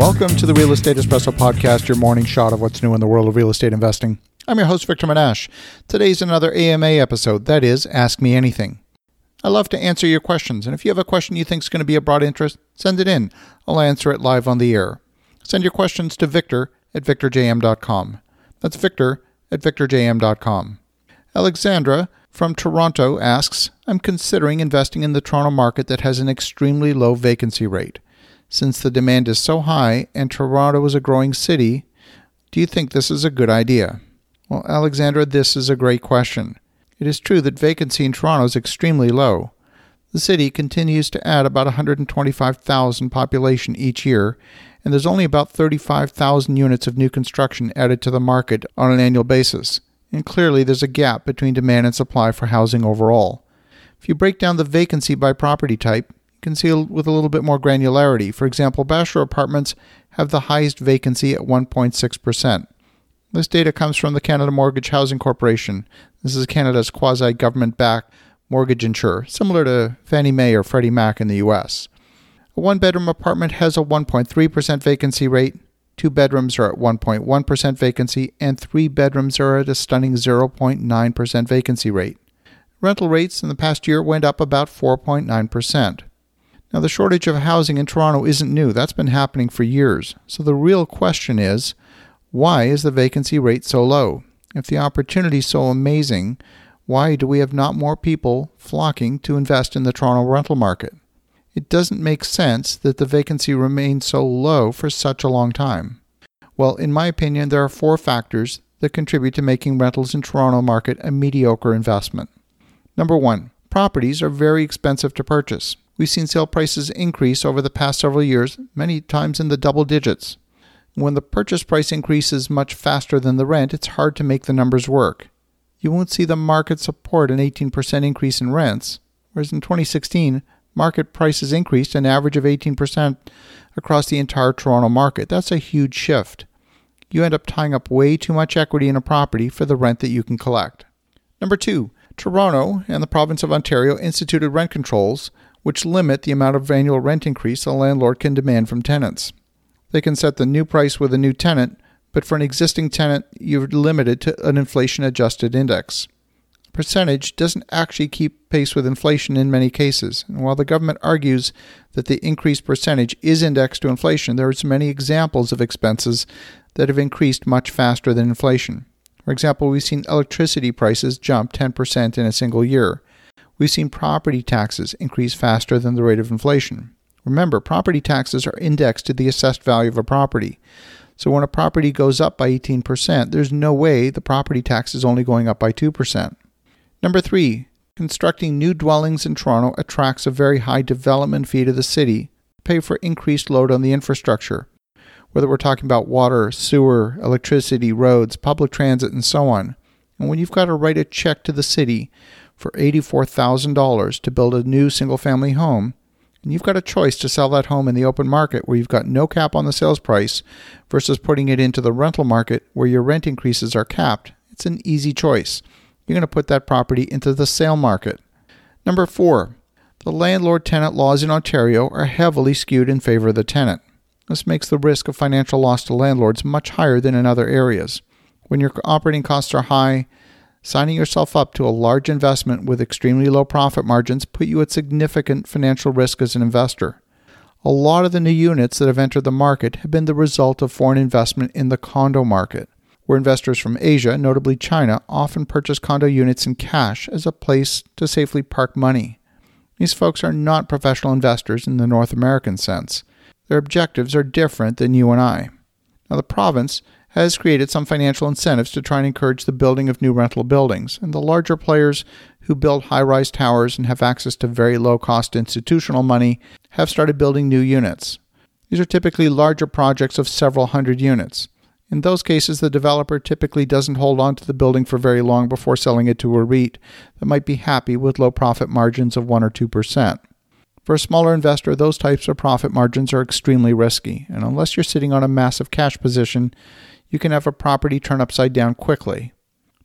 Welcome to the Real Estate Espresso Podcast, your morning shot of what's new in the world of real estate investing. I'm your host, Victor Menasce. Today's another AMA episode, that is, Ask Me Anything. I love to answer your questions, and if you have a question you think is going to be of broad interest, send it in. I'll answer it live on the air. Send your questions to victor at victorjm.com. That's victor at victorjm.com. Alexandra from Toronto asks I'm considering investing in the Toronto market that has an extremely low vacancy rate. Since the demand is so high and Toronto is a growing city, do you think this is a good idea? Well, Alexandra, this is a great question. It is true that vacancy in Toronto is extremely low. The city continues to add about 125,000 population each year, and there's only about 35,000 units of new construction added to the market on an annual basis. And clearly, there's a gap between demand and supply for housing overall. If you break down the vacancy by property type, see with a little bit more granularity. For example, bachelor apartments have the highest vacancy at 1.6%. This data comes from the Canada Mortgage Housing Corporation. This is Canada's quasi government backed mortgage insurer, similar to Fannie Mae or Freddie Mac in the US. A one bedroom apartment has a 1.3% vacancy rate, two bedrooms are at 1.1% vacancy, and three bedrooms are at a stunning 0.9% vacancy rate. Rental rates in the past year went up about 4.9%. Now, the shortage of housing in Toronto isn't new, that's been happening for years. So the real question is why is the vacancy rate so low? If the opportunity is so amazing, why do we have not more people flocking to invest in the Toronto rental market? It doesn't make sense that the vacancy remains so low for such a long time. Well, in my opinion, there are four factors that contribute to making rentals in Toronto market a mediocre investment. Number 1, properties are very expensive to purchase. We've seen sale prices increase over the past several years, many times in the double digits. When the purchase price increases much faster than the rent, it's hard to make the numbers work. You won't see the market support an 18% increase in rents, whereas in 2016, market prices increased an average of 18% across the entire Toronto market. That's a huge shift. You end up tying up way too much equity in a property for the rent that you can collect. Number two, Toronto and the province of Ontario instituted rent controls which limit the amount of annual rent increase a landlord can demand from tenants. They can set the new price with a new tenant, but for an existing tenant, you're limited to an inflation adjusted index. Percentage doesn't actually keep pace with inflation in many cases, and while the government argues that the increased percentage is indexed to inflation, there are many examples of expenses that have increased much faster than inflation. For example, we've seen electricity prices jump 10% in a single year. We've seen property taxes increase faster than the rate of inflation. Remember, property taxes are indexed to the assessed value of a property. So when a property goes up by 18%, there's no way the property tax is only going up by 2%. Number three, constructing new dwellings in Toronto attracts a very high development fee to the city to pay for increased load on the infrastructure, whether we're talking about water, sewer, electricity, roads, public transit, and so on. And when you've got to write a check to the city for $84,000 to build a new single family home, and you've got a choice to sell that home in the open market where you've got no cap on the sales price versus putting it into the rental market where your rent increases are capped. It's an easy choice. You're going to put that property into the sale market. Number four, the landlord tenant laws in Ontario are heavily skewed in favor of the tenant. This makes the risk of financial loss to landlords much higher than in other areas. When your operating costs are high, Signing yourself up to a large investment with extremely low profit margins put you at significant financial risk as an investor. A lot of the new units that have entered the market have been the result of foreign investment in the condo market, where investors from Asia, notably China, often purchase condo units in cash as a place to safely park money. These folks are not professional investors in the North American sense. Their objectives are different than you and I. Now, the province has created some financial incentives to try and encourage the building of new rental buildings. And the larger players who build high rise towers and have access to very low cost institutional money have started building new units. These are typically larger projects of several hundred units. In those cases, the developer typically doesn't hold on to the building for very long before selling it to a REIT that might be happy with low profit margins of 1 or 2%. For a smaller investor, those types of profit margins are extremely risky, and unless you're sitting on a massive cash position, you can have a property turn upside down quickly.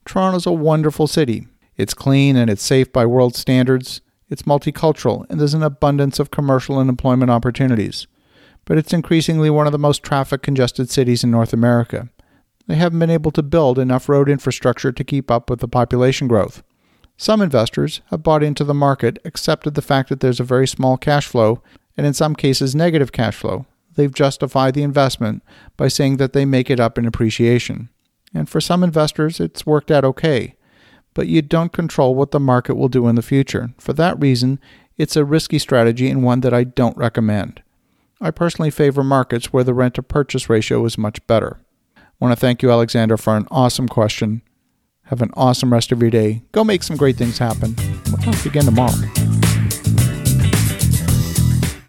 Toronto's a wonderful city. It's clean and it's safe by world standards. It's multicultural and there's an abundance of commercial and employment opportunities. but it's increasingly one of the most traffic congested cities in North America. They haven't been able to build enough road infrastructure to keep up with the population growth. Some investors have bought into the market, accepted the fact that there's a very small cash flow, and in some cases, negative cash flow. They've justified the investment by saying that they make it up in appreciation. And for some investors, it's worked out okay. But you don't control what the market will do in the future. For that reason, it's a risky strategy and one that I don't recommend. I personally favor markets where the rent to purchase ratio is much better. I want to thank you, Alexander, for an awesome question. Have an awesome rest of your day. Go make some great things happen. We'll talk again tomorrow.